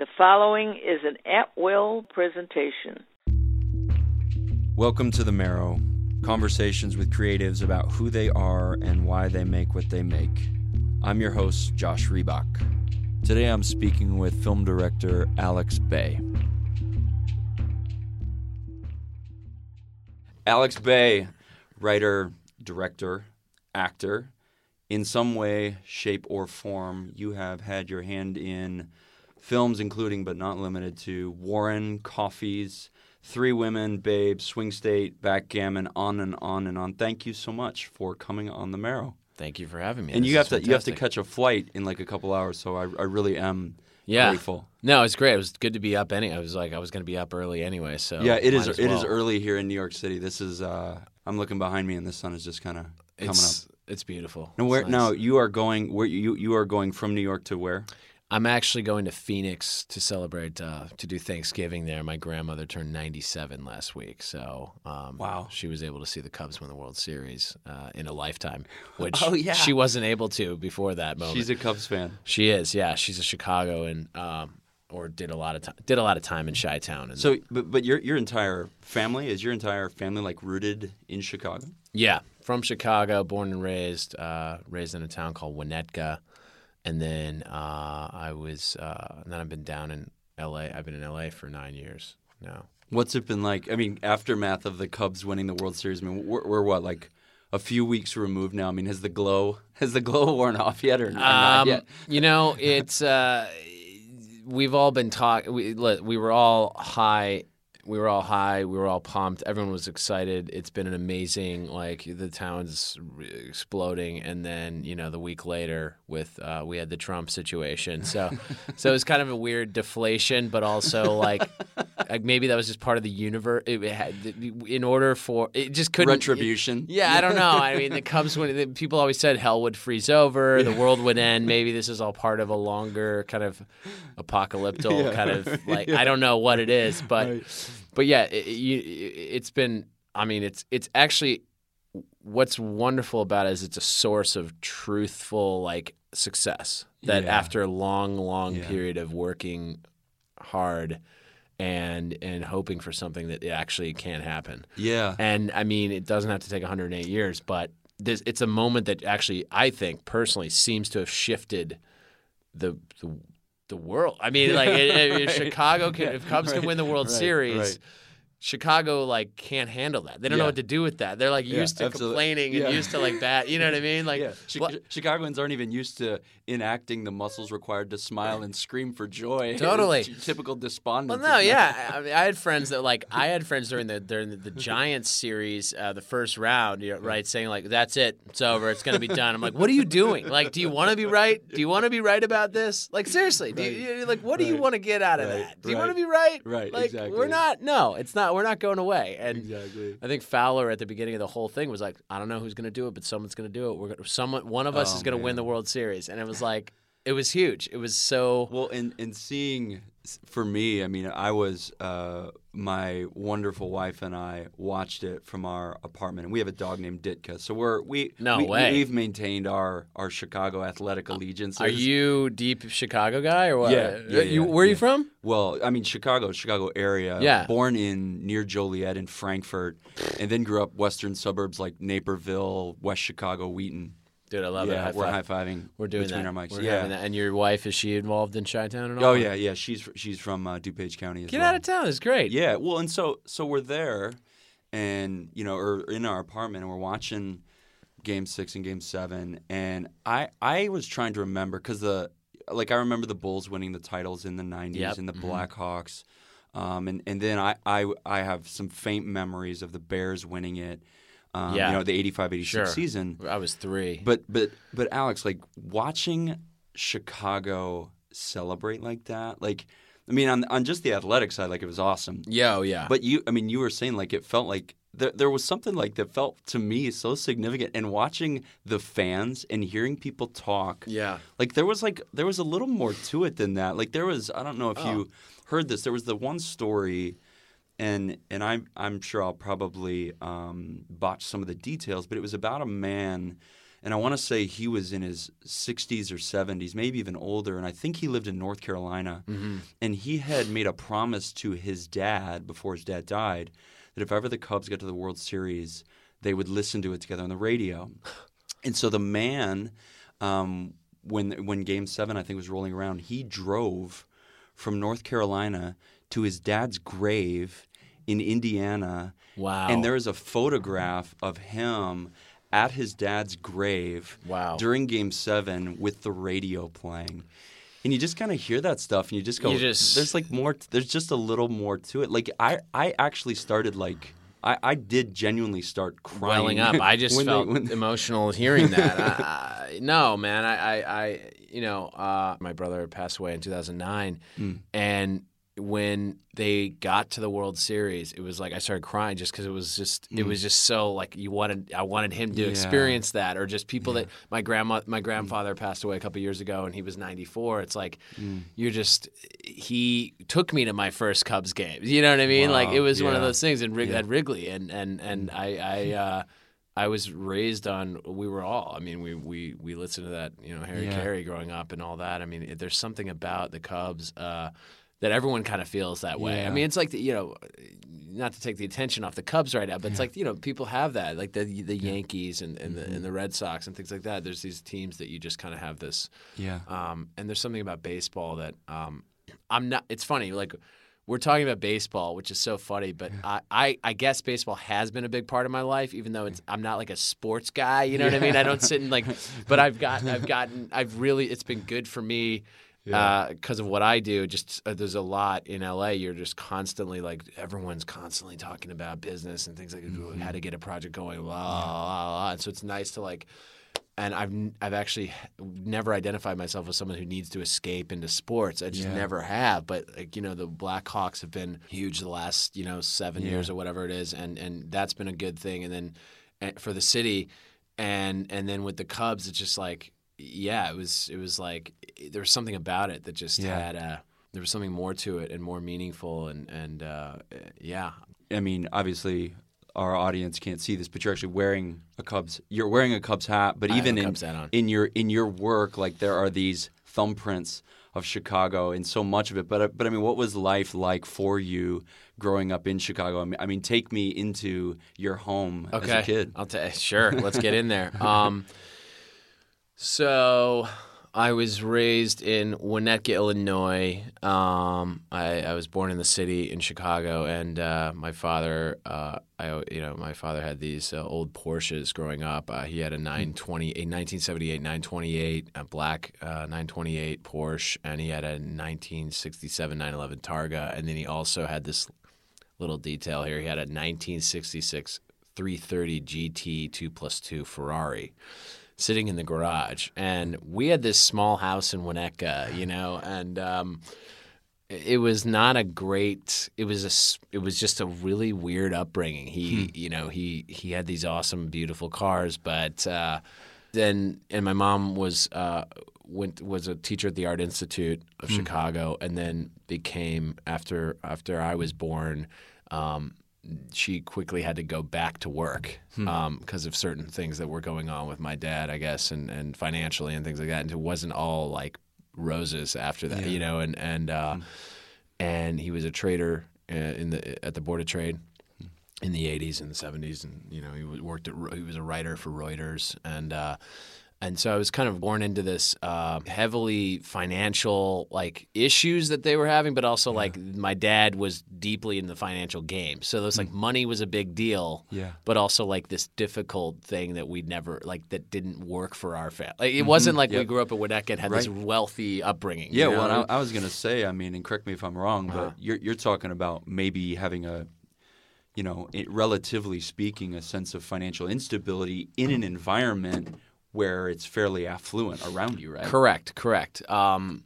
The following is an at will presentation. Welcome to the Marrow conversations with creatives about who they are and why they make what they make. I'm your host, Josh Riebach. Today I'm speaking with film director Alex Beh. Alex Beh, writer, director, actor. In some way, shape, or form, you have had your hand in films including but not limited to Warren, Coffees, Three Women, Babe, Swing State, Backgammon, on and on and on. Thank you so much for coming on the Marrow. Thank you for having me. And This you have to you have to catch a flight in like a couple hours, so I, I really am Yeah. grateful. No, it's great. It was good to be up. Any, I was like, I was going to be up early anyway. So Yeah, it is as it is early here in New York City. This is uh, I'm looking behind me and the sun is just kind of coming up. It's it's beautiful. Now, where nice. now you are going? Where you you are going from New York to where? I'm actually going to Phoenix to celebrate uh, to do Thanksgiving there. My grandmother turned 97 last week, so um, Wow. she was able to see the Cubs win the World Series uh, in a lifetime, which Oh, yeah. she wasn't able to before that moment. She's a Cubs fan. she is, yeah. She's a Chicago and um, or did a lot of time did a lot of time in Chi Town. So, but but your your entire family is your entire family like rooted in Chicago? Yeah, from Chicago, born and raised, uh, raised in a town called Winnetka, and then uh, I was, uh, and then I've been down in L.A. I've been in L.A. for nine years now. What's it been like? I mean, aftermath of the Cubs winning the World Series. I mean, we're, we're what like a few weeks removed now. I mean, has the glow has the glow worn off yet or, or not Um, yet? you know, it's uh, we've all been talking. We we were all high. We were all high. We were all pumped. Everyone was excited. It's been an amazing, like the town's exploding, and then you know the week later with uh, we had the Trump situation. So, so it was kind of a weird deflation, but also like, like maybe that was just part of the universe. It had in order for it just couldn't Retribution. yeah, I don't know. I mean, the Cubs when the, people always said hell would freeze over, the world would end. Maybe this is all part of a longer kind of apocalyptic Yeah. kind of like I don't know what it is, but but yeah, it, you, it's been. I mean, it's it's actually what's wonderful about it is it's a source of truthful like success that Yeah. after a long, long Yeah. period of working hard and and hoping for something that it actually can happen. Yeah. And I mean, it doesn't have to take 108 years, but this, it's a moment that actually, I think personally, seems to have shifted the the, the world. I mean, like it, Chicago can, if Cubs can win the World Right. Series. Right. Chicago like can't handle that. They don't know what to do with that. They're like Yeah, used to absolutely. complaining Yeah. and used to like that. You know what I mean? Like yeah, what- Chicagoans aren't even used to enacting the muscles required to smile and scream for joy. Totally. Typical despondence. Well, no, yeah. I, mean, I had friends that like I had friends during the during the, the Giants series, uh, the first round, you know, right, saying like, "That's it, it's over, it's gonna be done." I'm like, "What are you doing? Like, do you want to be right? Do you want to be right about this? Like, seriously, do you, like what do you want to get out of Right. that? Do you want to be right? Right, Like, exactly. we're not. No, it's not. We're not going away. And Exactly. I think Fowler at the beginning of the whole thing was like, "I don't know who's gonna do it, but someone's gonna do it. We're gonna, someone, one of us Oh, is gonna win the World Series." And it was like, it was huge. It was so. Well, and and seeing for me, I mean, I was uh, my wonderful wife and I watched it from our apartment, and we have a dog named Ditka. So we're we No we, way. we've maintained our our Chicago athletic allegiances. Are you deep Chicago guy or what? Yeah, yeah, you, yeah, where are you from? Well, I mean, Chicago, Chicago area. Yeah. Born in near Joliet in Frankfort, and then grew up western suburbs like Naperville, West Chicago, Wheaton. Dude, I love it. High we're high fiving. We're doing between that. our mics. We're yeah. that. And your wife is she involved in Chi-Town and all? Oh yeah, yeah. She's she's from uh, DuPage County as Get well. out of town. It's great. Yeah, well, and so so we're there, and you know, or in our apartment, and we're watching Game Six and Game Seven, and I I was trying to remember because the like I remember the Bulls winning the titles in the '90s Yep, and the mhm. Blackhawks, um, and and then I, I I have some faint memories of the Bears winning it, um, Yeah. you know, the '85-86 Sure. season. I was three. But but but Alex, like watching Chicago celebrate like that, like I mean, on on just the athletic side, like it was awesome. Yo, yeah. But you, I mean, you were saying like it felt like there, there was something like that felt to me so significant. And watching the fans and hearing people talk, yeah. like there was like there was a little more to it than that. Like there was, I don't know if you heard this. There was the one story, and and I'm I'm sure I'll probably um, botch some of the details, but it was about a man. and I want to say he was in his 60s or 70s, maybe even older, and I think he lived in North Carolina. Mm-hmm. And he had made a promise to his dad before his dad died that if ever the Cubs got to the World Series, they would listen to it together on the radio. And so the man, um, when when Game Seven I think was rolling around, he drove from North Carolina to his dad's grave in Indiana. Wow. And there is a photograph of him at his dad's grave Wow. during Game Seven with the radio playing. And you just kind of hear that stuff, and you just go, You just- "There's like more. There's just a little more to it." Like I, I actually started like, I, I did genuinely start crying. welling up. I just they- felt when- emotional hearing that. No, man, I, I, I you know, uh, my brother passed away in 2009, Mm. and when they got to the World Series, it was like I started crying just because it was just it was just so like you wanted I wanted him to Mm. Yeah. experience that or just people that my grandma my grandfather passed away a couple years ago and he was 94. It's like Mm. you're just he took me to my first Cubs game. You know what I mean? Like it was one of those things in Wrig- Yeah. at Wrigley and and and I I. Uh, I was raised on. We were all. I mean, we we we listened to that. You know, Harry Yeah. Caray growing up and all that. I mean, there's something about the Cubs uh, that everyone kind of feels that way. I mean, it's like the, you know, not to take the attention off the Cubs right now, but it's like you know, people have that, like the the Yankees and and, Mm-hmm. the, and the Red Sox and things like that. There's these teams that you just kind of have this. yeah, Um, and there's something about baseball that um, I'm not. It's funny, like we're talking about baseball, which is so funny, but I, I, I guess baseball has been a big part of my life, even though it's I'm not like a sports guy. You know what I mean? I don't sit in like, but I've got I've gotten I've really it's been good for me because of what I do. Just uh, there's a lot in LA. You're just constantly like everyone's constantly talking about business and things like how to get a project going, blah, blah, blah. And so it's nice to like and I've I've actually never identified myself as someone who needs to escape into sports. I just Yeah. never have. But like you know, the Blackhawks have been huge the last you know seven Yeah. years or whatever it is, and and that's been a good thing. And then eh, for the city, and and then with the Cubs, it's just like yeah, it was it was like there was something about it that just Yeah. had uh there was something more to it and more meaningful and and uh, yeah. I mean, obviously, our audience can't see this, but you're actually wearing a Cubs. You're wearing a Cubs hat, but I even in in your in your work, like there are these thumbprints of Chicago and so much of it. But but I mean, what was life like for you growing up in Chicago? I mean, I mean take me into your home Okay. as a kid. I'll tell. Sure, let's get in there. Um, so I was raised in Winnetka, Illinois. Um, I, I was born in the city in Chicago, and uh, my father, uh, I you know, my father had these uh, old Porsches growing up. Uh, he had a 920, a 1978 928, a black uh, 928 Porsche, and he had a 1967 911 Targa, and then he also had this little detail here. He had a 1966 330 GT 2 plus 2 Ferrari sitting in the garage. And we had this small house in Winnetka, you know, and um, it was not a great it was a it was just a really weird upbringing. He you know he he had these awesome beautiful cars but uh then and my mom was uh went was a teacher at the art institute of chicago and then became after after i was born um she quickly had to go back to work because of certain things that were going on with my dad, I guess, and, and financially and things like that. And it wasn't all like roses after that, you know. And and uh, and he was a trader uh, in the at the Board of Trade in the '80s and the '70s, and you know he was- worked at he was a writer for Reuters, and uh, and so I was kind of born into this uh, heavily financial like issues that they were having, but also like my dad was deeply in the financial game, so it was like money was a big deal, Yeah. but also like this difficult thing that we never like that didn't work for our family. Like, it wasn't like we grew up in Winnetka and had this wealthy upbringing. you Yeah, know? well, I, I was going to say, I mean, and correct me if I'm wrong, Uh-huh. but you're you're talking about maybe having a, you know, it, relatively speaking, a sense of financial instability in an environment where it's fairly affluent around you, right? Correct, correct. Um,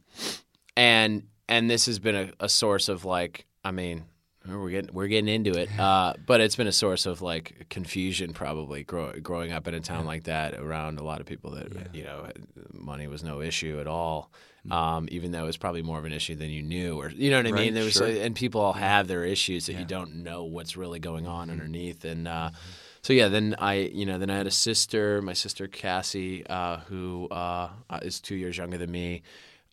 and and this has been a, a source of like, I mean, we're getting we're getting into it, uh, but it's been a source of like confusion probably grow, growing up in a town like that around a lot of people that you know money was no issue at all. Um, even though it was probably more of an issue than you knew, or you know what I mean. There was, sure. and people all have their issues that Yeah. you don't know what's really going on underneath. And uh, so yeah, then I, you know, then I had a sister, my sister Cassie, uh, who uh, is two years younger than me,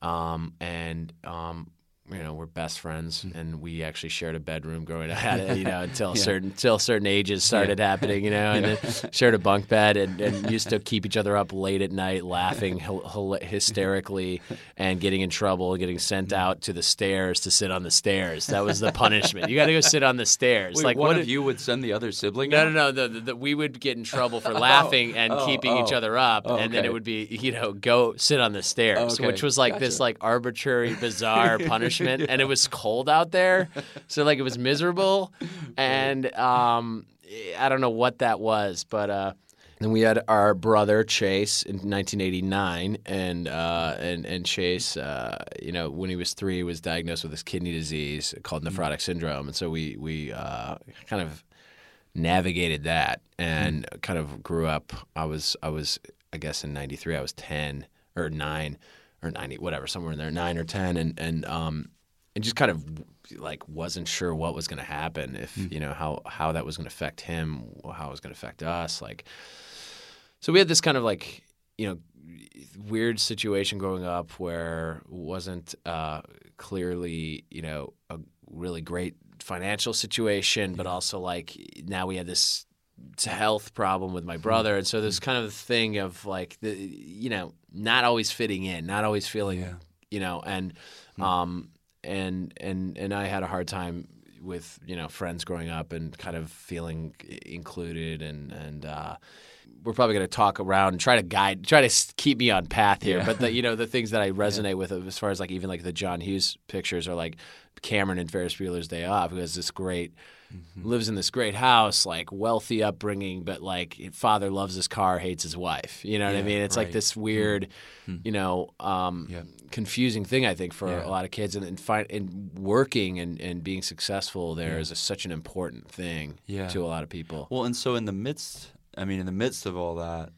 um, and um, you know we're best friends, Mm-hmm. and we actually shared a bedroom growing up. You know, until certain until certain ages started happening. You know, and then shared a bunk bed, and, and used to keep each other up late at night, laughing hy- hy- hysterically, and getting in trouble, getting sent Mm-hmm. out to the stairs to sit on the stairs. That was the punishment. You got to go sit on the stairs. Wait, like one what of if- you would send the other sibling. no, out? no, no. The, the, the, we would get in trouble for laughing and oh, keeping each oh. other up, Oh, and then it would be, you know, go sit on the stairs, Okay, which was like this like arbitrary, bizarre punishment, and it was cold out there, so like it was miserable, and um, I don't know what that was, but uh. Then we had our brother Chase in 1989, and uh, and and Chase, uh, you know, when he was three, was diagnosed with this kidney disease called nephrotic syndrome, and so we we uh, kind of navigated that and kind of grew up. I was I was I guess in '93 I was 10 or nine or 90 whatever somewhere in there nine or 10 and and um and just kind of like wasn't sure what was going to happen if you know how how that was going to affect him how it was going to affect us like so we had this kind of like you know weird situation growing up where wasn't uh, clearly you know a really great financial situation, but also like now we had this health problem with my brother, and so there's kind of a thing of like the you know not always fitting in, not always feeling Yeah. you know, and um and and and I had a hard time with you know friends growing up and kind of feeling included and and uh, we're probably going to talk around and try to guide try to keep me on path here Yeah. but the, you know the things that I resonate with as far as like even like the John Hughes pictures are like Cameron and Ferris Bueller's Day Off who has this great mm-hmm. lives in this great house like wealthy upbringing but like father loves his car hates his wife you know what I mean it's like this hmm. weird hmm. you know um, Yeah. confusing thing I think for Yeah. a lot of kids and and, find, and working and, and being successful there is a, such an important thing Yeah. to a lot of people. Well, and so in the midst, I mean, in the midst of all that,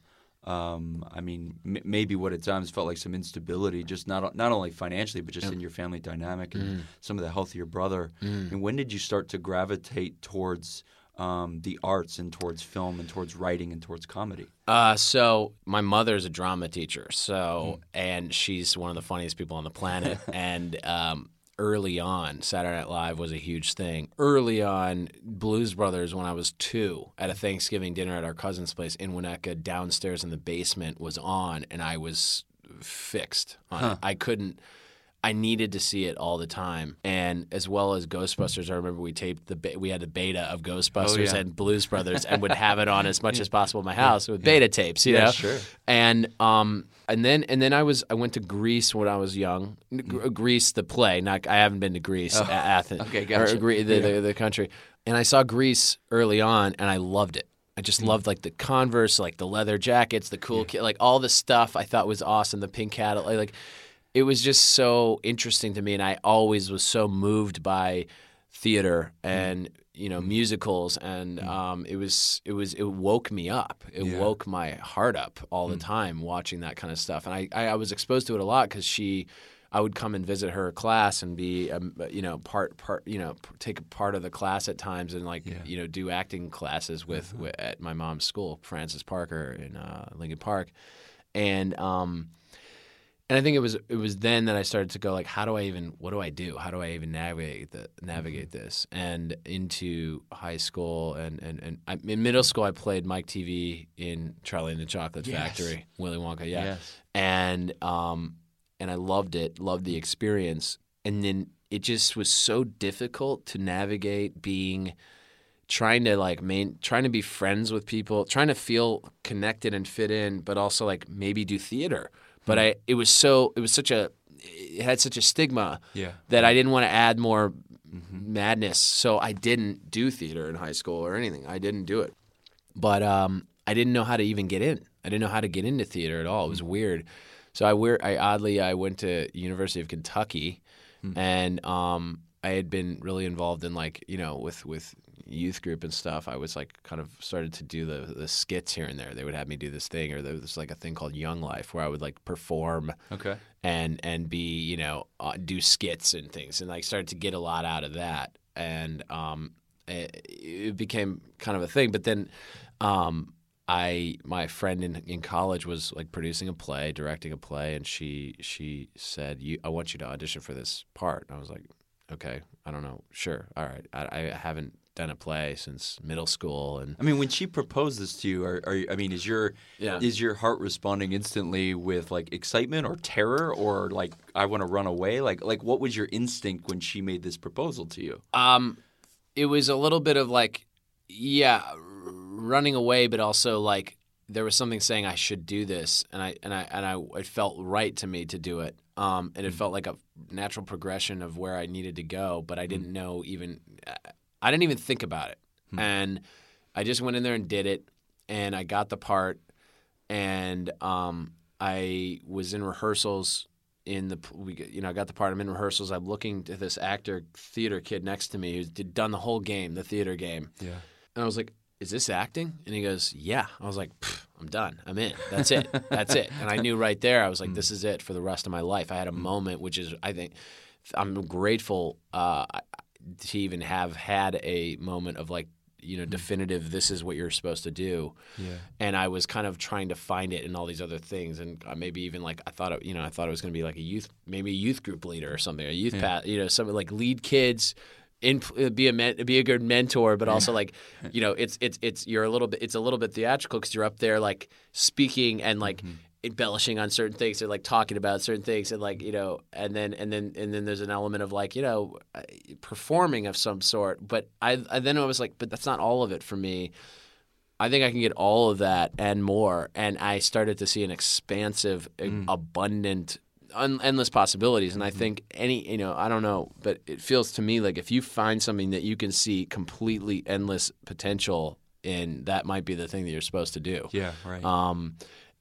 um, I mean, m- maybe what at times felt like some instability, just not not only financially, but just in your family dynamic and some of the health of your brother. And when did you start to gravitate towards um, the arts and towards film and towards writing and towards comedy? Uh, so my mother is a drama teacher, so and she's one of the funniest people on the planet. and um, early on, Saturday Night Live was a huge thing. Early on, Blues Brothers, when I was two, at a Thanksgiving dinner at our cousin's place in Winnetka, downstairs in the basement, was on, and I was fixed on it. I couldn't. I needed to see it all the time, and as well as Ghostbusters. I remember we taped the be- we had a beta of Ghostbusters yeah. and Blues Brothers, and would have it on as much as possible in my house with beta tapes. You Yeah, know, sure. And um, and then and then I was I went to Grease when I was young. G- Grease, the play. Not I haven't been to Greece, A- Athens. Okay, or gotcha. Gre- the, the the country. And I saw Grease early on, and I loved it. I just loved like the Converse, like the leather jackets, the cool kid, like all the stuff I thought was awesome. The pink Cadillac, like it was just so interesting to me, and I always was so moved by theater and you know musicals, and um, it was it was it woke me up. It Yeah. woke my heart up all the time watching that kind of stuff, and I I, I was exposed to it a lot because she. I would come and visit her class and be, um, you know, part part, you know, take a part of the class at times and like, you know, do acting classes with, wi at my mom's school, Francis Parker in uh, Lincoln Park, and um, and I think it was it was then that I started to go like, how do I even what do I do? How do I even navigate the navigate this? And into high school and and and I, in middle school, I played Mike Teavee in Charlie and the Chocolate Yes. Factory, Willy Wonka, yeah, Yes. and um, and I loved it, loved the experience, and then it just was so difficult to navigate being trying to like main trying to be friends with people trying to feel connected and fit in but also like maybe do theater but i it was so it was such a it had such a stigma Yeah. that i didn't want to add more madness so i didn't do theater in high school or anything i didn't do it but um, I didn't know how to even get in. I didn't know how to get into theater at all. It was weird. So I weird. I oddly I went to University of Kentucky, and um, I had been really involved in like you know with with youth group and stuff. I was like kind of started to do the the skits here and there. They would have me do this thing, or there was like a thing called Young Life where I would like perform Okay. and and be you know uh, do skits and things and I started to get a lot out of that and um it, it became kind of a thing but then um, I my friend in in college was like producing a play, directing a play, and she she said, "You, I want you to audition for this part." And I was like, "Okay, I don't know, sure, all right." I, I haven't done a play since middle school, and I mean, when she proposed this to you, are, are you, I mean, is your Yeah. is your heart responding instantly with like excitement or terror or like I want to run away? Like like what was your instinct when she made this proposal to you? Um, it was a little bit of like, yeah, running away, but also like there was something saying I should do this, and I and I and I it felt right to me to do it. Um, and it felt like a natural progression of where I needed to go, but I didn't know even. I didn't even think about it, and I just went in there and did it, and I got the part, and um, I was in rehearsals in the we you know I got the part. I'm in rehearsals. I'm looking to this actor theater kid next to me who's done the whole game, the theater game, Yeah. and I was like, "Is this acting?" And he goes, "Yeah." I was like, "I'm done. I'm in. That's it. That's it." And I knew right there. I was like, "This is it for the rest of my life." I had a moment, which is I think I'm grateful uh, to even have had a moment of like you know definitive. This is what you're supposed to do Yeah. and I was kind of trying to find it in all these other things, and uh, maybe even like I thought, it, you know, I thought it was going to be like a youth, maybe a youth group leader or something, a youth Yeah. path, you know, something like lead kids, in uh, be a men, be a good mentor, but also like, you know, it's it's it's you're a little bit, it's a little bit theatrical because you're up there like speaking and like. Embellishing on certain things or like talking about certain things and like you know and then and then and then there's an element of like you know uh, performing of some sort but I, I then I was like but that's not all of it for me I think I can get all of that and more. And I started to see an expansive, a- abundant, un- endless possibilities. And I think any, you know, I don't know, but it feels to me like if you find something that you can see completely endless potential in, that might be the thing that you're supposed to do. Yeah. Right. Um,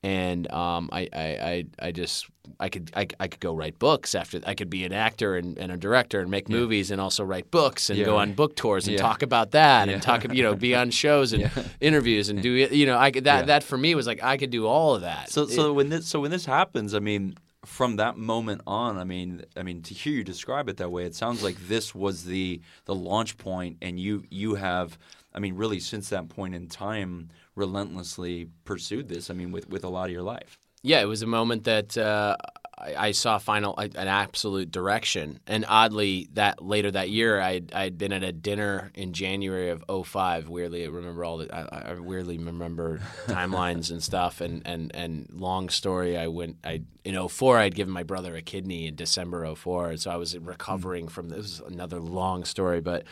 and um, I, I, I, I just I could I, I could go write books after I could be an actor and, and a director and make movies and also write books and Yeah, go on book tours and Yeah. talk about that Yeah. and talk you know be on shows and interviews and do you know I could that Yeah. that for me was like I could do all of that. So It- so when this so when this happens, I mean, from that moment on, I mean, I mean, to hear you describe it that way, it sounds like this was the the launch point, and you you have, I mean, really since that point in time, relentlessly pursued this. I mean, with with a lot of your life. Yeah, it was a moment that uh, I, I saw final an absolute direction, and oddly, that later that year, I I had been at a dinner in January of 05. Weirdly, I remember all the I, I weirdly remember timelines and stuff, and and and long story. I went I in 04, I'd given my brother a kidney in December 04, so I was recovering from this. is another long story, but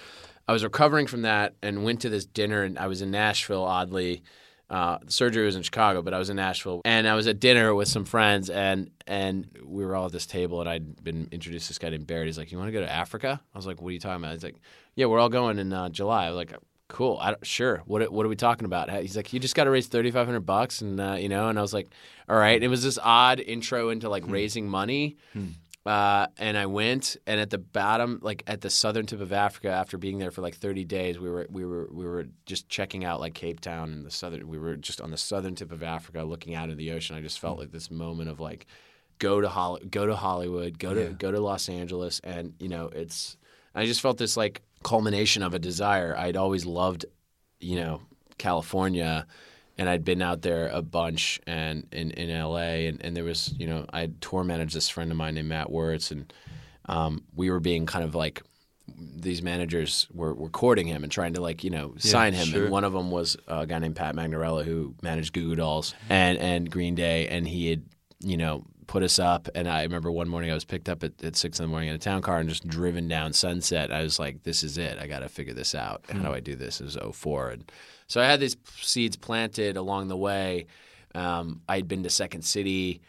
I was recovering from that and went to this dinner, and I was in Nashville. Oddly. Uh, the surgery was in Chicago, but I was in Nashville, and I was at dinner with some friends, and and we were all at this table, and I'd been introduced to this guy named Barrett. He's like, "You want to go to Africa?" I was like, "What are you talking about?" He's like, "Yeah, we're all going in uh, July." I was like, "Cool, I sure. What what are we talking about?" He's like, "You just got to raise thirty five hundred bucks," and uh, you know, and I was like, "All right." It was this odd intro into like raising money. Uh, and I went, and at the bottom, like at the southern tip of Africa, after being there for like 30 days, we were we were we were just checking out like Cape Town and the southern. We were just on the southern tip of Africa, looking out into the ocean. I just felt like this moment of like, go to go to Hollywood, go to Yeah. go to Los Angeles, and you know, it's. I just felt this like culmination of a desire. I'd always loved, you know, California and I'd been out there a bunch and in, in LA and, and there was you know I tour managed this friend of mine named Matt Wertz and um, we were being kind of like these managers were, were courting him and trying to like you know sign him. Sure. and one of them was a guy named Pat Magnarella who managed Goo Goo Dolls and and Green Day. And he had you know put us up. And I remember one morning I was picked up at, at six in the morning in a town car and just driven down Sunset. I was like this is it. I got to figure this out. How do I do this? It was 04 and so I had these seeds planted along the way. Um, I'd been to Second City.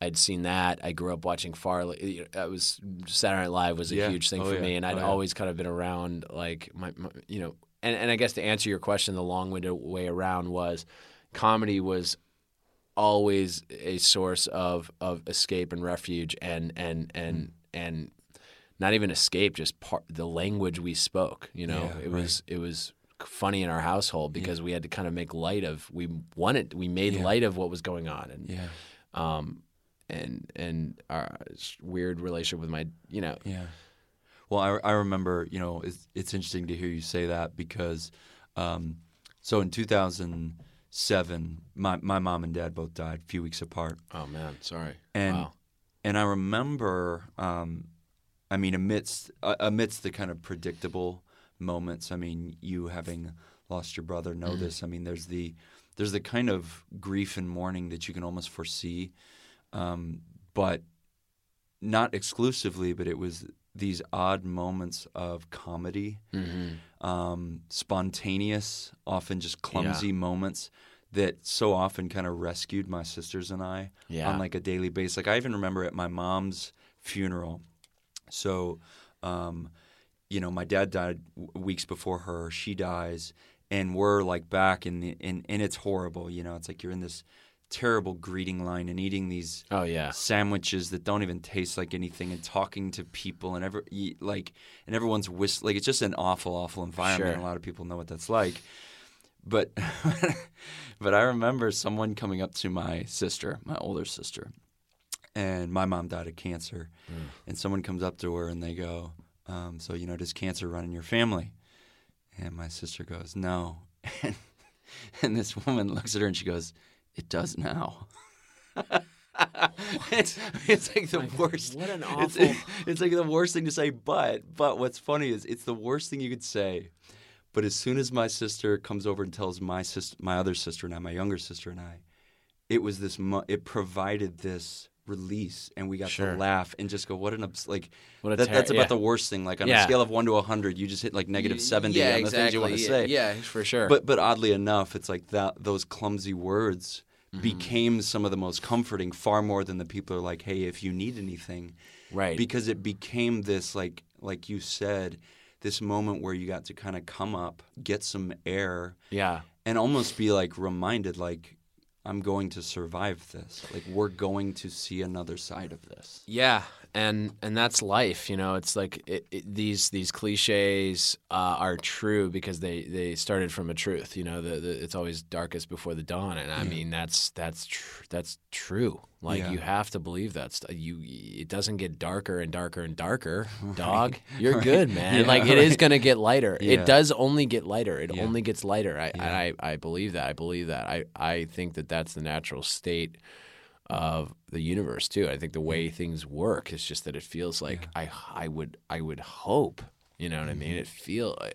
I'd seen that. I grew up watching Farley. I was Saturday Night Live was a Yeah. huge thing Oh, for yeah. me, and I'd Oh, yeah. always kind of been around like my, my you know. And, and I guess to answer your question, the long-winded way around was comedy was always a source of of escape and refuge, and and and Hmm. and not even escape, just part the language we spoke. You know, Yeah, it was it was funny in our household because we had to kind of make light of we wanted we made Yeah. light of what was going on and Yeah. um and and our weird relationship with my you know Yeah. Well, I, I remember, you know, it's, it's interesting to hear you say that because um, So in 2007, my my mom and dad both died a few weeks apart, Oh man, sorry. and wow. and I remember, um, I mean, amidst uh, amidst the kind of predictable moments. I mean, you having lost your brother know this. I mean, there's the there's the kind of grief and mourning that you can almost foresee, um, but not exclusively. But it was these odd moments of comedy, Mm-hmm. um, spontaneous, often just clumsy moments that so often kind of rescued my sisters and I Yeah. on like a daily basis. Like I even remember at my mom's funeral. So, um, you know, my dad died weeks before her. She dies, and we're like back in the in and it's horrible. You know, it's like you're in this terrible greeting line and eating these Oh yeah. sandwiches that don't even taste like anything and talking to people and every like and everyone's whist like it's just an awful awful environment Sure. a lot of people know what that's like but but I remember someone coming up to my sister my older sister and my mom died of cancer mm. and someone comes up to her and they go um, so you know does cancer run in your family and my sister goes no and, and this woman looks at her and she goes it does now it's, it's like the worst. what an it's- awful- It's, like the worst thing to say. But but what's funny is it's the worst thing you could say. But as soon as my sister comes over and tells my sister, my other sister and I, my younger sister and I, it was this. It provided this release, and we got Sure. to laugh and just go, "What an abs- like." What that, ter- that's about yeah. the worst thing. Like on Yeah. a scale of one to hundred, you just hit like negative seventy Yeah, on the things you want to say. Yeah, for sure. But but oddly enough, it's like that those clumsy words Mm-hmm. became some of the most comforting, far more than the people are like, "Hey, if you need anything," right. because it became this like like you said, this moment where you got to kind of come up, get some air, yeah. and almost be like reminded, like, "I'm going to survive this. Like, we're going to see another side of this." Yeah, and and that's life. You know, it's like it, it, these these cliches uh, are true because they they started from a truth. You know, the, the it's always darkest before the dawn, and I mean that's that's tr- that's true. Like Yeah. you have to believe that stuff. You it doesn't get darker and darker and darker. Dog, you're good, man. Yeah, like it is right. gonna get lighter. Yeah. It does only get lighter. It Yeah. only gets lighter. I, Yeah. I I believe that. I believe that. I I think that that's the natural state of the universe too. I think the way mm-hmm. things work is just that it feels like I I would I would hope, you know what I mean? Mm-hmm. It feel uh,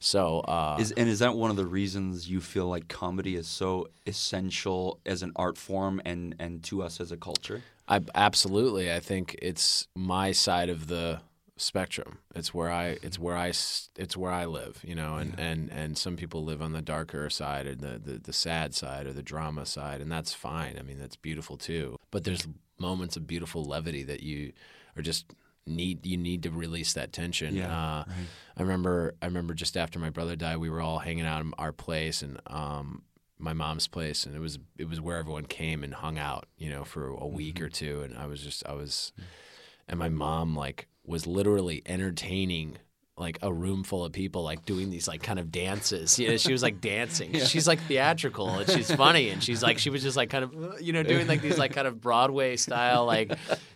so uh Is and is that one of the reasons you feel like comedy is so essential as an art form and and to us as a culture? I absolutely I think it's my side of the spectrum. It's where I it's where I it's where I live, you know, and and and some people live on the darker side or the, the the sad side or the drama side and that's fine. I mean, that's beautiful too. But there's moments of beautiful levity that you are just need you need to release that tension. Yeah, uh, I remember I remember just after my brother died, we were all hanging out in our place and um my mom's place and it was it was where everyone came and hung out, you know, for a week or two and I was just I was and my mom like was literally entertaining like a room full of people like doing these like kind of dances. You know, she was like dancing. She's like theatrical and she's funny and she's like she was just like kind of uh, you know doing like these like kind of Broadway style like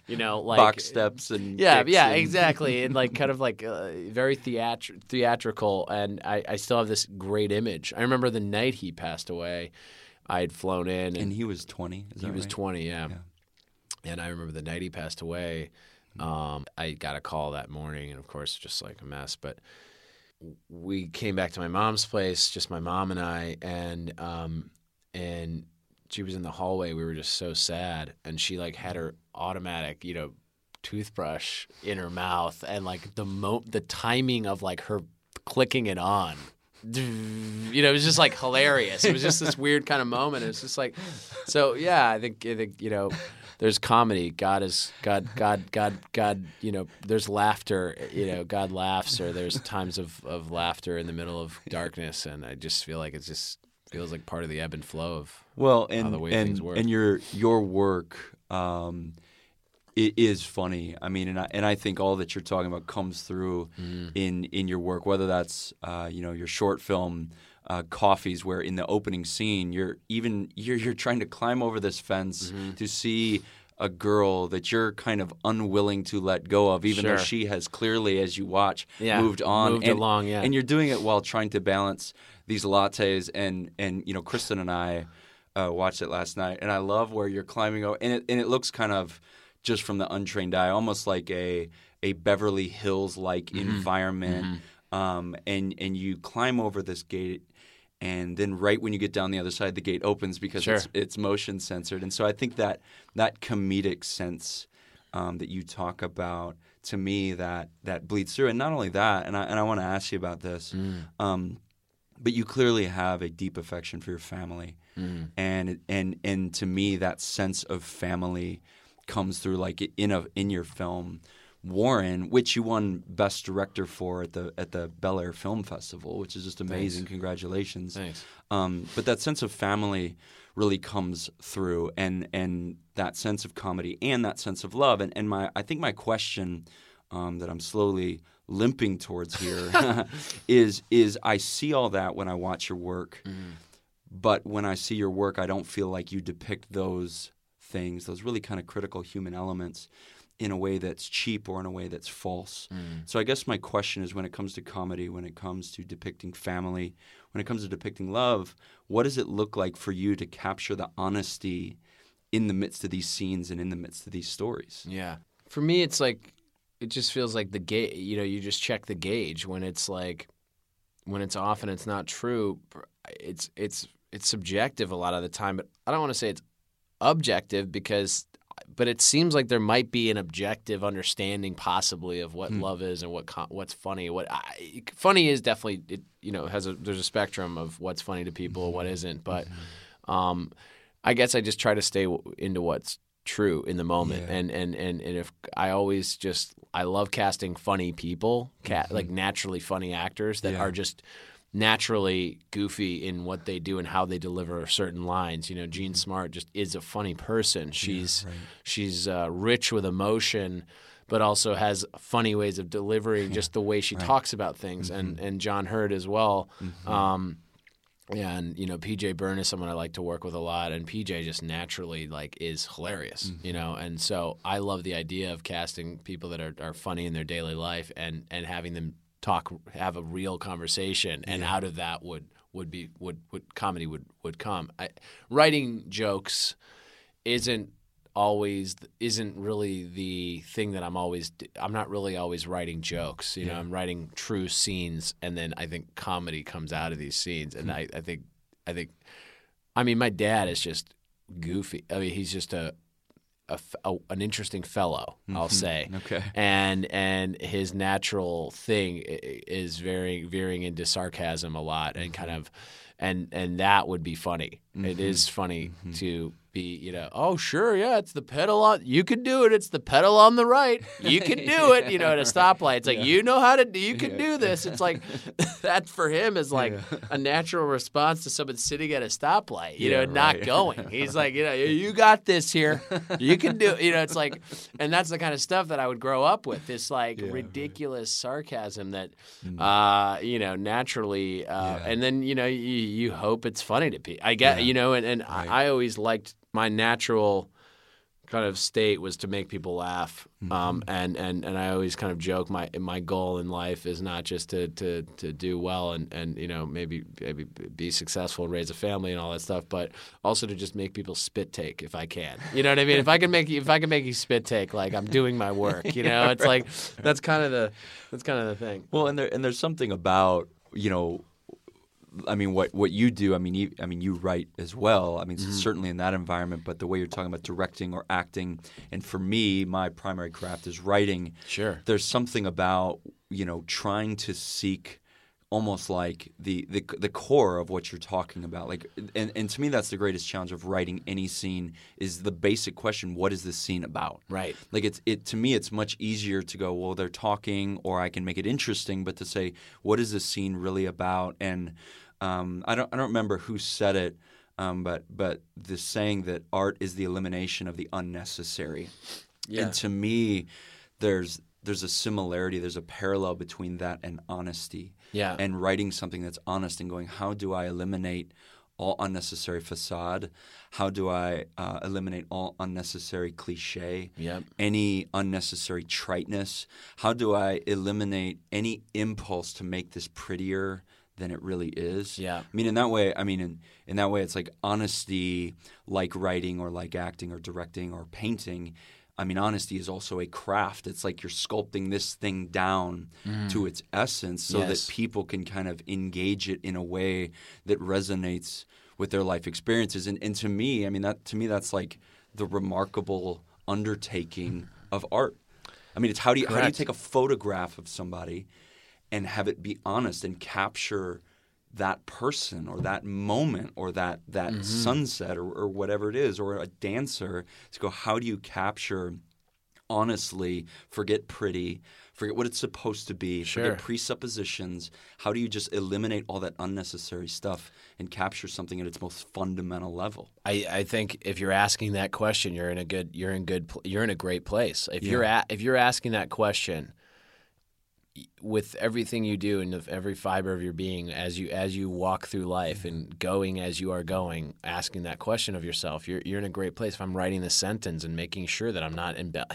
you know like Box steps and yeah, yeah, and- exactly, and like kind of like uh, very theatr- theatrical. And I, I still have this great image. I remember the night he passed away. I had flown in, and, And he was twenty. Is he that was right? twenty. Yeah. Yeah. and I remember the night he passed away. Um, I got a call that morning, and of course, just like a mess. But we came back to my mom's place, just my mom and I, and um, and she was in the hallway. We were just so sad, and she like had her automatic, you know, toothbrush in her mouth, and like the mo the timing of like her clicking it on. You know, it was just like hilarious. It was just this weird kind of moment. It was just like, so yeah. I think I think you know, there's comedy. God is God. God. God. God. You know, there's laughter. You know, God laughs, or there's times of of laughter in the middle of darkness, and I just feel like it just feels like part of the ebb and flow of Well, and the way and, things work. and your your work um, it is funny. I mean, and I, and I think all that you're talking about comes through Mm-hmm. in in your work, whether that's uh, you know your short film. Uh, coffees where in the opening scene you're even you're, you're trying to climb over this fence Mm-hmm. to see a girl that you're kind of unwilling to let go of, even though she has clearly, as you watch, Yeah, moved on, moved and, along, yeah. and you're doing it while trying to balance these lattes and and you know, Kristen and I uh, watched it last night, and I love where you're climbing over, and it and it looks kind of just from the untrained eye, almost like a a Beverly Hills like Mm-hmm. environment, um, and and you climb over this gate. And then, right when you get down the other side, the gate opens because Sure. it's, it's motion censored. And so, I think that that comedic sense um, that you talk about, to me, that that bleeds through. And not only that, and I and I want to ask you about this, um, but you clearly have a deep affection for your family, and and and to me, that sense of family comes through like in a in your film. Warren, which you won Best Director for at the at the Bel Air Film Festival, which is just amazing. Congratulations! Thanks. Um, but that sense of family really comes through, and and that sense of comedy and that sense of love. And and my I think my question um, that I'm slowly limping towards here is is I see all that when I watch your work, but when I see your work, I don't feel like you depict those things, those really kind of critical human elements. In a way that's cheap or in a way that's false. Mm. So, I guess my question is when it comes to comedy, when it comes to depicting family, when it comes to depicting love, what does it look like for you to capture the honesty in the midst of these scenes and in the midst of these stories? Yeah. For me, it's like it just feels like the gauge. You know, you just check the gauge when it's like when it's off and it's not true. It's it's it's subjective a lot of the time, but I don't want to say it's objective because. But it seems like there might be an objective understanding, possibly, of what hmm. love is and what what's funny. What I, funny is definitely, it, you know, has a there's a spectrum of what's funny to people and what mm-hmm. isn't. But mm-hmm. um, I guess I just try to stay into what's true in the moment, Yeah. and, and and and if I always just I love casting funny people, cat like mm-hmm. naturally funny actors that Yeah. are just naturally goofy in what they do and how they deliver certain lines. You know, Jean Smart just is a funny person. She's she's uh, rich with emotion. But also has funny ways of delivering just the way she talks about things, and and John Heard as well. Um, yeah, and you know, PJ Byrne is someone I like to work with a lot, and PJ just naturally like is hilarious, you know, and so I love the idea of casting people that are, are funny in their daily life and and having them talk, have a real conversation, and out of that would would be would would comedy would would come. I, writing jokes isn't always isn't really the thing that I'm always I'm not really always writing jokes you know I'm writing true scenes and then I think comedy comes out of these scenes and hmm. I, I think I think I mean my dad is just goofy. I mean he's just a, a a- an interesting fellow I'll mm-hmm. say. Okay. and and his natural thing is veering veering into sarcasm a lot and mm-hmm. kind of and and that would be funny It is funny to be you know oh sure yeah it's the pedal on you can do it it's the pedal on the right you can do it you know at a stoplight. It's like you know how to do you can do this. It's like that for him is like a natural response to someone sitting at a stoplight you know Yeah, not right. going. He's like you know you got this here you can do you know it's like and that's the kind of stuff that I would grow up with this like ridiculous sarcasm that uh you know naturally uh Mm. Yeah. and then you know you, you hope it's funny to people I get you know and, and I, I always liked my natural kind of state was to make people laugh. Mm-hmm. um and and and I always kind of joke my my goal in life is not just to to to do well and and you know maybe maybe be successful and raise a family and all that stuff but also to just make people spit take if I can. You know what I mean? If I can make you if I can make you spit take like I'm doing my work you know? It's like that's kind of the that's kind of the thing. Well, and there and there's something about you know, I mean, what what you do. I mean, you, I mean, you write as well. I mean, Mm-hmm. certainly in that environment. But the way you're talking about directing or acting, and for me, my primary craft is writing. Sure. There's something about you know trying to seek almost like the, the the core of what you're talking about like and, and to me that's the greatest challenge of writing any scene is the basic question what is this scene about Right. like it's it to me it's much easier to go well they're talking or I can make it interesting but to say what is this scene really about and um, I don't I don't remember who said it um, but but the saying that art is the elimination of the unnecessary Yeah. and to me there's there's a similarity there's a parallel between that and honesty Yeah. and writing something that's honest and going how do I eliminate all unnecessary facade? How do I uh, eliminate all unnecessary cliche? Yep. Any unnecessary triteness? How do I eliminate any impulse to make this prettier than it really is? Yeah. I mean, in that way, I mean, in, in that way, it's like honesty, like writing or like acting or directing or painting. I mean, honesty is also a craft. It's like you're sculpting this thing down mm. to its essence so Yes. that people can kind of engage it in a way that resonates with their life experiences. And, and to me, I mean, that to me, that's like the remarkable undertaking of art. I mean, it's how do you how do you take a photograph of somebody and have it be honest and capture that person or that moment or that that Mm-hmm. sunset or, or whatever it is or a dancer to go how do you capture honestly forget pretty forget what it's supposed to be Sure. forget presuppositions how do you just eliminate all that unnecessary stuff and capture something at its most fundamental level I, I think if you're asking that question, you're in a good, you're in good, you're in a great place. If you're Yeah. at, if you're asking that question with everything you do and of every fiber of your being as you as you walk through life mm-hmm. and going as you are going, asking that question of yourself, you're you're in a great place. If I'm writing this sentence and making sure that I'm not embell.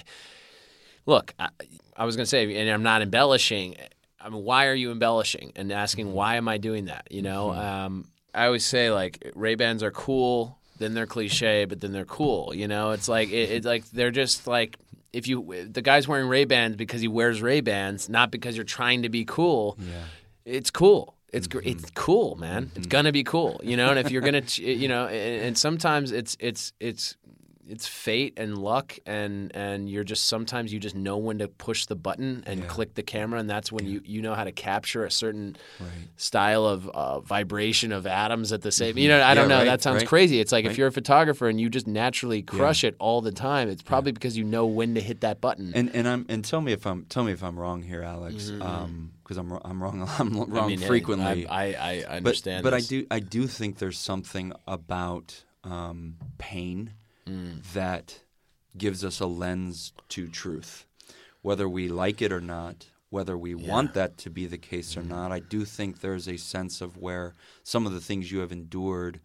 Look, I, I was going to say, and I'm not embellishing. I mean, why are you embellishing? And asking mm-hmm. why am I doing that? You know, mm-hmm. um, I always say like Ray Bans are cool, then they're cliche, but then they're cool. You know, it's like it, it's like they're just like if you the guy's wearing Ray Bans because he wears Ray Bans, not because you're trying to be cool. yeah It's cool. It's gr mm-hmm. it's cool, man. It's mm-hmm. gonna be cool, you know. And if you're gonna, you know, and, and sometimes it's it's it's it's fate and luck, and and you're just sometimes you just know when to push the button and Yeah. click the camera, and that's when you you know how to capture a certain right style of uh, vibration of atoms at the same. You know, I don't know. right, that sounds right, crazy. It's like if you're a photographer and you just naturally crush it all the time, it's probably because you know when to hit that button. And and I'm and tell me if I'm tell me if I'm wrong here, Alex, because I'm I'm wrong I'm wrong Mm-hmm. I mean, frequently. I, I, I but understand. but I this. do I do think there's something about um, pain Mm. that gives us a lens to truth, whether we like it or not. Whether we want that to be the case Mm-hmm. or not, I do think there's a sense of where some of the things you have endured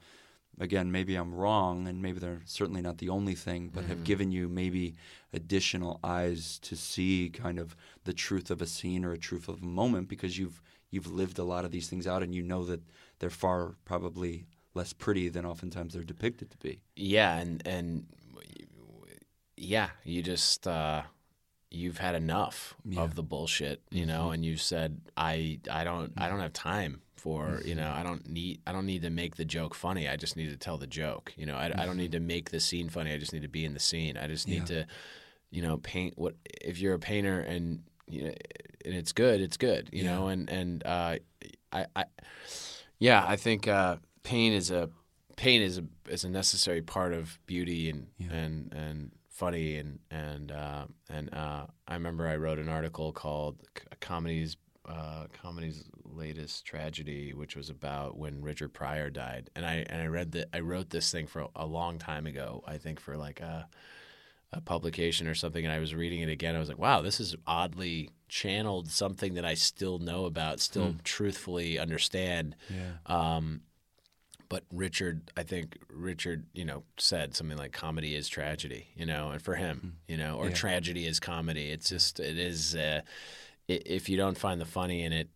again, maybe I'm wrong, and maybe they're certainly not the only thing, but Mm-hmm. have given you maybe additional eyes to see kind of the truth of a scene or a truth of a moment because you've you've lived a lot of these things out, and you know that they're far probably less pretty than oftentimes they're depicted to be. Yeah, and and yeah, you just uh, you've had enough Yeah. Mm-hmm. of the bullshit, you know, and you said I I don't I don't have time for Mm-hmm. you know I don't need I don't need to make the joke funny. I just need to tell the joke. You know, I, I don't need to make the scene funny. I just need to be in the scene. I just need Mm-hmm. Yeah. to you know paint what if you're a painter and you know and it's good, it's good. You Yeah. know, and and uh, I I yeah I think uh, pain is a pain is a is a necessary part of beauty and Yeah. and and funny and and uh, and uh, I remember I wrote an article called "Comedy's uh, Comedy's Latest Tragedy," which was about when Richard Pryor died, and I and I read that I wrote this thing for a, long time ago. I think for like a a publication or something, and I was reading it again. I was like, wow, this is oddly channeled something that I still know about, still truthfully understand. Yeah. Um, but Richard, I think Richard, you know, said something like comedy is tragedy, you know, and for him, you know, or Yeah. tragedy is comedy. It's just, it is, uh, if you don't find the funny in it,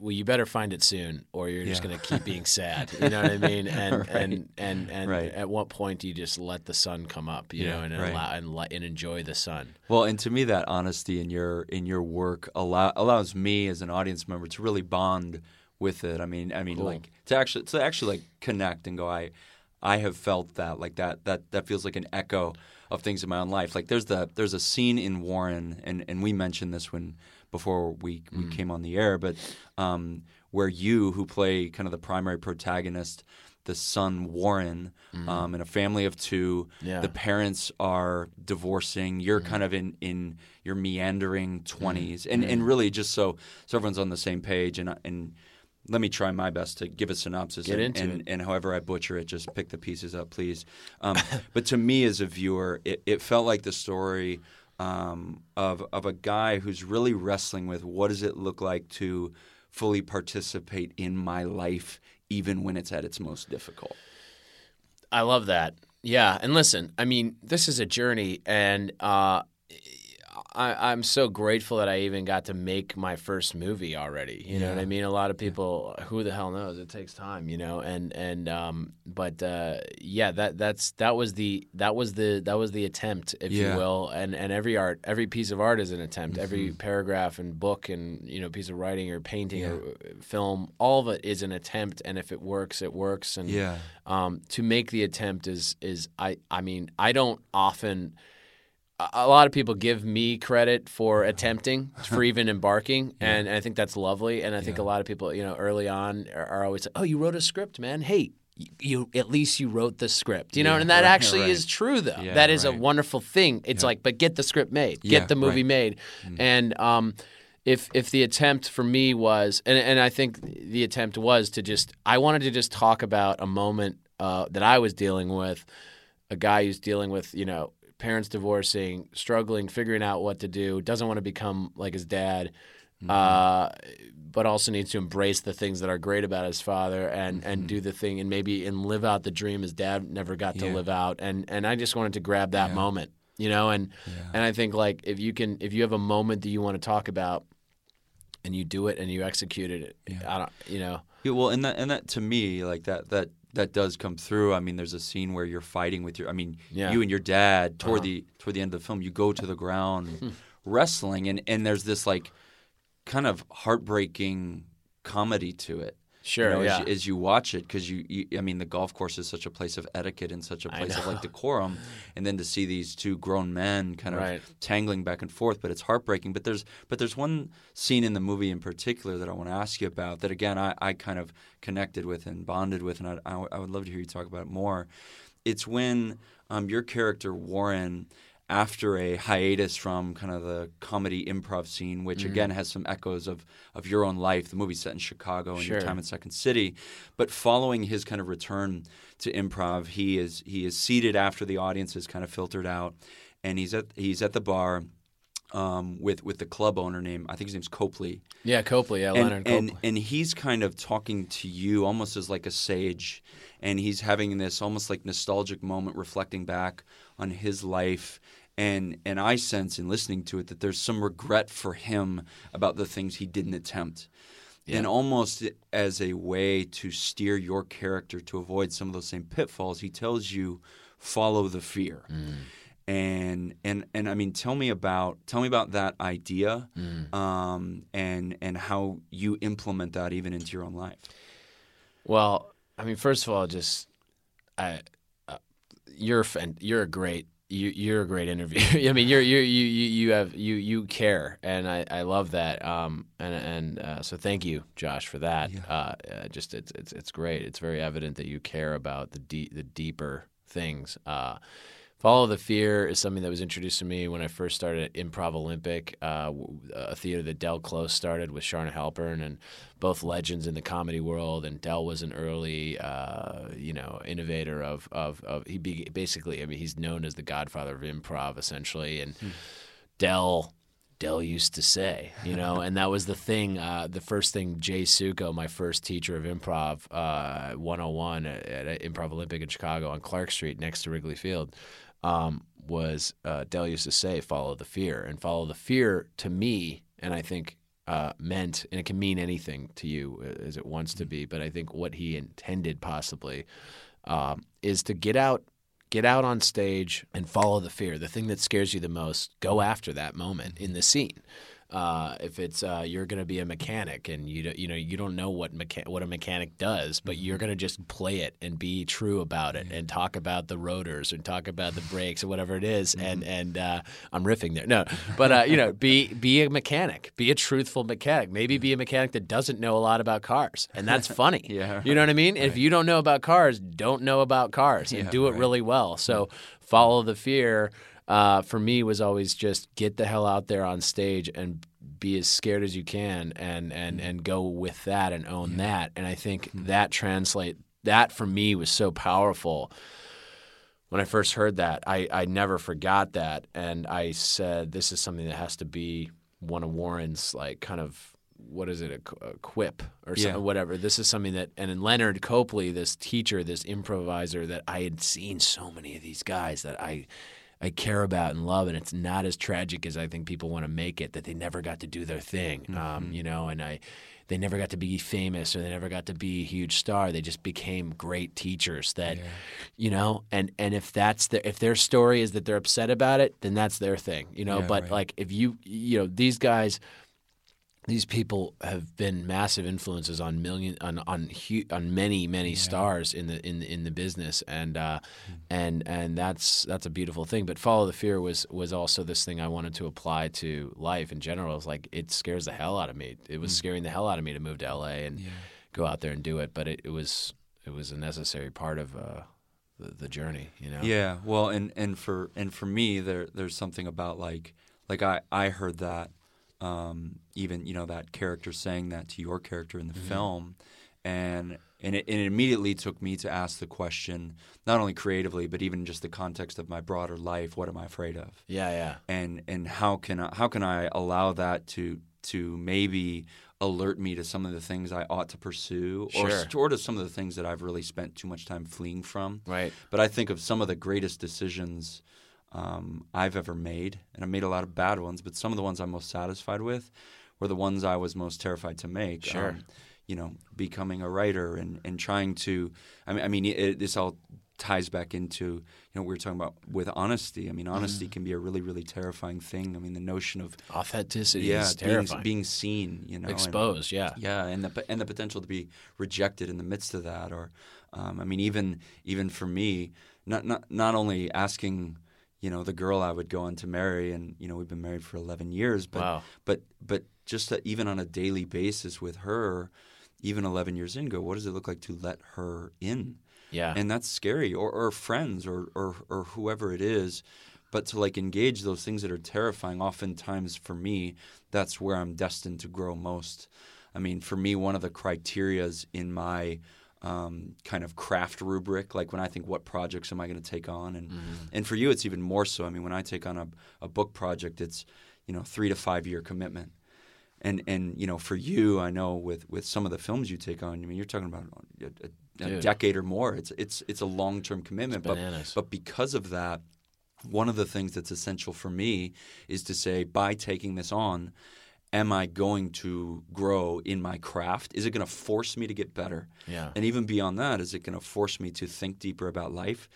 well, you better find it soon, or you're just going to keep being sad. You know what I mean? And Right. and and and Right. at what point do you just let the sun come up? You Yeah, know, and right. allow and, li- and enjoy the sun. Well, and to me, that honesty in your in your work allow, allows me as an audience member to really bond with it. I mean, I mean, Cool. like to actually to actually like connect and go. I I have felt that like that that that feels like an echo of things in my own life. Like there's the there's a scene in Warren, and and we mentioned this when before we we Mm. came on the air, but um, where you who play kind of the primary protagonist. The son Warren, um, in a family of two, Mm. Yeah. the parents are divorcing you're kind of in in your meandering 20s and and really just so so everyone's on the same page and and let me try my best to give a synopsis Get and, into and, it. and however I butcher it just pick the pieces up please um, but to me as a viewer it, it felt like the story um, of of a guy who's really wrestling with what does it look like to fully participate in my life even when it's at its most difficult. I love that. Yeah, and listen, I mean, this is a journey, and uh, I, I'm so grateful that I even got to make my first movie already. You know what I mean? A lot of people, who the hell knows? It takes time, you know. And and um, but uh, yeah, that that's that was the that was the that was the attempt, if Yeah. you will. And and every art, every piece of art is an attempt. Every Mm-hmm. paragraph and book and you know piece of writing or painting or uh, film, all of it is an attempt. And if it works, it works. And Yeah. um, to make the attempt is is I I mean I don't often. A lot of people give me credit for attempting, for even embarking, and I think that's lovely. And I think a lot of people, you know, early on are, are always like, "Oh, you wrote a script, man. Hey, you, you at least you wrote the script, you know." Yeah, and that right, actually right. is true, though. Yeah, that is a wonderful thing. It's like, but get the script made, Yeah, get the movie right. Mm-hmm. made, and um, if if the attempt for me was, and and I think the attempt was to just, I wanted to just talk about a moment uh, that I was dealing with, a guy who's dealing with, you know, parents divorcing, struggling, figuring out what to do, doesn't want to become like his dad. Uh, but also needs to embrace the things that are great about his father and, and do the thing and maybe and live out the dream his dad never got to Yeah. live out. And and I just wanted to grab that moment you know and and I think like if you can if you have a moment that you want to talk about and you do it and you execute it I don't you know. Yeah, well, and that and that to me, like that that that does come through. I mean, there's a scene where you're fighting with your. I mean, Yeah. you and your dad toward Uh-huh. the toward the end of the film, you go to the ground wrestling, and and there's this like kind of heartbreaking comedy to it. Sure, you know, yeah. as, you, as you watch it, because you, you, I mean, the golf course is such a place of etiquette and such a place of like decorum, and then to see these two grown men kind of Right. tangling back and forth, but it's heartbreaking. But there's, but there's one scene in the movie in particular that I want to ask you about that again I, I kind of connected with and bonded with, and I, I, I would love to hear you talk about it more. It's when um, your character Warren after a hiatus from kind of the comedy improv scene, which Mm-hmm. again has some echoes of, of your own life. The movie set in Chicago and your time in Second City. But following his kind of return to improv, he is he is seated after the audience is kind of filtered out, and he's at he's at the bar um, with with the club owner name. I think his name's Copley. Yeah Copley yeah Leonard and, and Copley. and he's kind of talking to you almost as like a sage and he's having this almost like nostalgic moment reflecting back on his life. And and I sense in listening to it that there's some regret for him about the things he didn't attempt. And almost as a way to steer your character to avoid some of those same pitfalls he tells you follow the fear and and and I mean, tell me about tell me about that idea, um, and and how you implement that even into your own life. Well, I mean, first of all, just I, uh, you're a fan, you're a great you you're a great interviewer. I mean, you're you you you you have you you care, and I, I love that. Um, and and uh, so thank you, Josh, for that. Uh, uh, just it's it's it's great. It's very evident that you care about the deep the deeper things. Uh, Follow the Fear is something that was introduced to me when I first started at Improv Olympic, uh, a theater that Del Close started with Charna Halpern, and both legends in the comedy world. And Del was an early, uh, you know, innovator of of, of he be, basically, I mean, he's known as the godfather of improv essentially, and Del. Del used to say, you know, and that was the thing. Uh, the first thing Jay Sukow, my first teacher of improv, uh, 101 at, at Improv Olympic in Chicago on Clark Street next to Wrigley Field, um, was uh, Del used to say, follow the fear. And follow the fear to me, and I think uh, meant, and it can mean anything to you uh, as it wants to be, but I think what he intended possibly um, is to get out get out on stage and follow the fear. The thing that scares you the most go after that moment in the scene uh, if it's uh, you're going to be a mechanic and you don't, you know you don't know what mecha- what a mechanic does, but you're going to just play it and be true about it and talk about the rotors and talk about the brakes or whatever it is. and and uh, I'm riffing there. No, but uh, you know, be be a mechanic, be a truthful mechanic. Maybe be a mechanic that doesn't know a lot about cars, and that's funny. Yeah, you know what I mean. If you don't know about cars, don't know about cars and Yeah, do it right. really well. So follow the fear uh, for me was always just get the hell out there on stage and be as scared as you can and and mm-hmm. and go with that and own that. And i think mm-hmm. that translate that for me was so powerful. When i first heard that i i never forgot that. And i said this is something that has to be one of warren's like kind of what is it a, a uh, quip or Yeah. something whatever. This is something that and leonard copley this teacher this improviser that i had seen so many of these guys that i i care about and love and it's not as tragic as i think people want to make it that they never got to do their thing Mm-hmm. um, you know and i they never got to be famous or they never got to be a huge star they just became great teachers that you know and and if that's their if their story is that they're upset about it then that's their thing you know Yeah, but right. like if you you know these guys these people have been massive influences on million on on hu- on many many stars in the in the, in the business. And uh, Hmm. and and that's that's a beautiful thing. But follow the fear was was also this thing I wanted to apply to life in general. It was like it scares the hell out of me. It was scaring the hell out of me to move to LA and go out there and do it. But it, it was it was a necessary part of uh, the, the journey you know? Yeah, well, and and for and for me, there there's something about like like I I heard that um, even you know that character saying that to your character in the Mm-hmm. film, and and it, and it immediately took me to ask the question not only creatively but even just the context of my broader life. What am I afraid of? yeah yeah and and how can I, how can I allow that to to maybe alert me to some of the things I ought to pursue or Sure. or to some of the things that I've really spent too much time fleeing from. right But I think of some of the greatest decisions um, I've ever made, and I've made a lot of bad ones. But some of the ones I'm most satisfied with were the ones I was most terrified to make. Sure. Um, you know, becoming a writer and, and trying to. I mean, I mean, it, this all ties back into you know we were talking about with honesty. I mean, honesty Mm-hmm. can be a really really terrifying thing. I mean, the notion of authenticity yeah is being, terrifying being seen, you know, and- exposed yeah yeah, and the and the potential to be rejected in the midst of that, or um, I mean, even even for me, not not not only asking, you know, the girl I would go on to marry, and you know, we've been married for eleven years, but Wow. but but just that even on a daily basis with her, even eleven years in, go, what does it look like to let her in? yeah and that's scary or, or friends or, or or whoever it is but to like engage those things that are terrifying oftentimes for me that's where i'm destined to grow most i mean for me one of the criterias in my um, kind of craft rubric like when i think what projects am i going to take on? And and for you it's even more so. I mean when i take on a, a book project it's you know three to five year commitment. And and you know for you I know with with some of the films you take on I mean you're talking about a, a, a decade or more. It's it's it's a long term commitment but but because of that one of the things that's essential for me is to say by taking this on am I going to grow in my craft is it going to force me to get better Yeah. and even beyond that is it going to force me to think deeper about life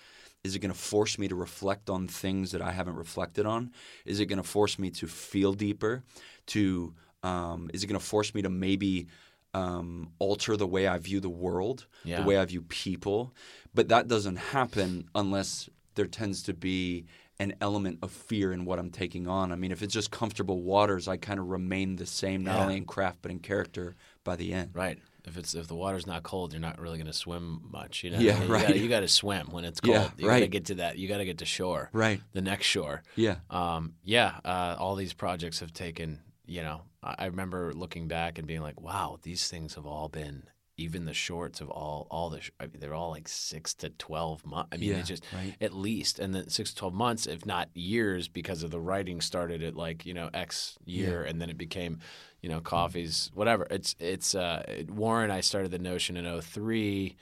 is it going to force me to reflect on things that I haven't reflected on? Is it going to force me to feel deeper? To um, is it going to force me to maybe um, alter the way I view the world, Yeah. the way I view people? But that doesn't happen unless there tends to be an element of fear in what I'm taking on. I mean, if it's just comfortable waters, I kind of remain the same, not Yeah. only in craft but in character by the end. Right. If it's if the water's not cold, you're not really going to swim much. You know. Yeah, you right. Gotta, you got to swim when it's cold. Yeah, you got to right. get to that. You got to get to shore. Right. The next shore. Yeah. Um, yeah. Uh, all these projects have taken. You know, I remember looking back and being like, "Wow, these things have all been." Even the shorts of all all the I mean, they're all like six to twelve months. I mean, Yeah, it's just right. at least, and then six to twelve months, if not years, because of the writing started at like you know X year, and then it became, you know, coffees, whatever. It's it's uh, Warren. I started the notion in 03,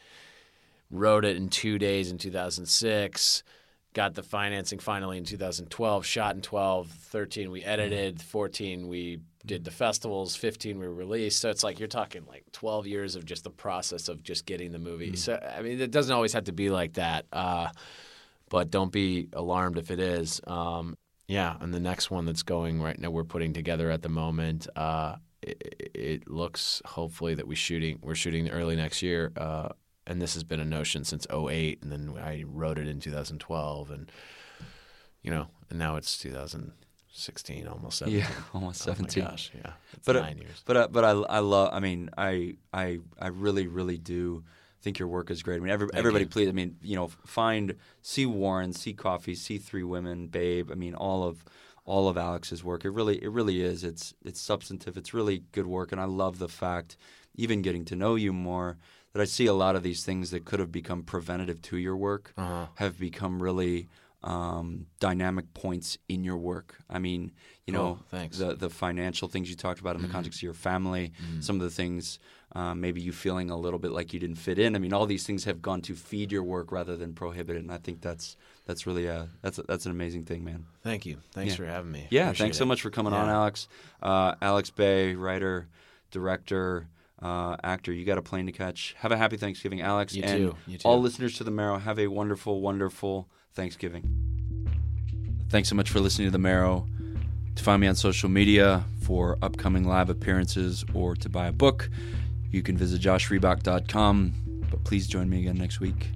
wrote it in two days in two thousand six. Got the financing finally in 2012. Shot in 12, 13 we edited, 14 we did the festivals, 15 we released. So it's like you're talking like 12 years of just the process of just getting the movie. So I mean, it doesn't always have to be like that. Uh, but don't be alarmed if it is. Um, yeah, and the next one that's going right now, we're putting together at the moment. Uh, it, it looks hopefully that we shooting we're shooting early next year, uh, and this has been a notion since 08, and then I wrote it in 2012, and you know, and now it's 2016, almost 17. Yeah. Almost 17. Oh my 17. gosh, yeah, it's but nine years. But uh, but I I love. I mean, I I I really really do think your work is great. I mean, every, everybody, you. please. I mean, you know, find see Warren, see Coffee, see Three Women, Babe. I mean, all of all of Alex's work. It really it really is. It's it's substantive. It's really good work, and I love the fact, even getting to know you more, that I see a lot of these things that could have become preventative to your work Uh-huh. have become really. Um, dynamic points in your work. I mean, you know, the the financial things you talked about in the context of your family, Mm-hmm. some of the things um, maybe you feeling a little bit like you didn't fit in. I mean, all these things have gone to feed your work rather than prohibit it, and I think that's that's really a that's a, that's an amazing thing, man. Thank you. Thanks Yeah. for having me. Yeah, Appreciate thanks so much for coming on, Alex. Uh, Alex Beh, writer, director, uh, actor. You got a plane to catch. Have a happy Thanksgiving, Alex. You and too. You too. all listeners to the Marrow, have a wonderful, wonderful Thanksgiving. Thanks so much for listening to the Marrow. To find me on social media for upcoming live appearances or to buy a book, you can visit joshriebock.com. But please join me again next week.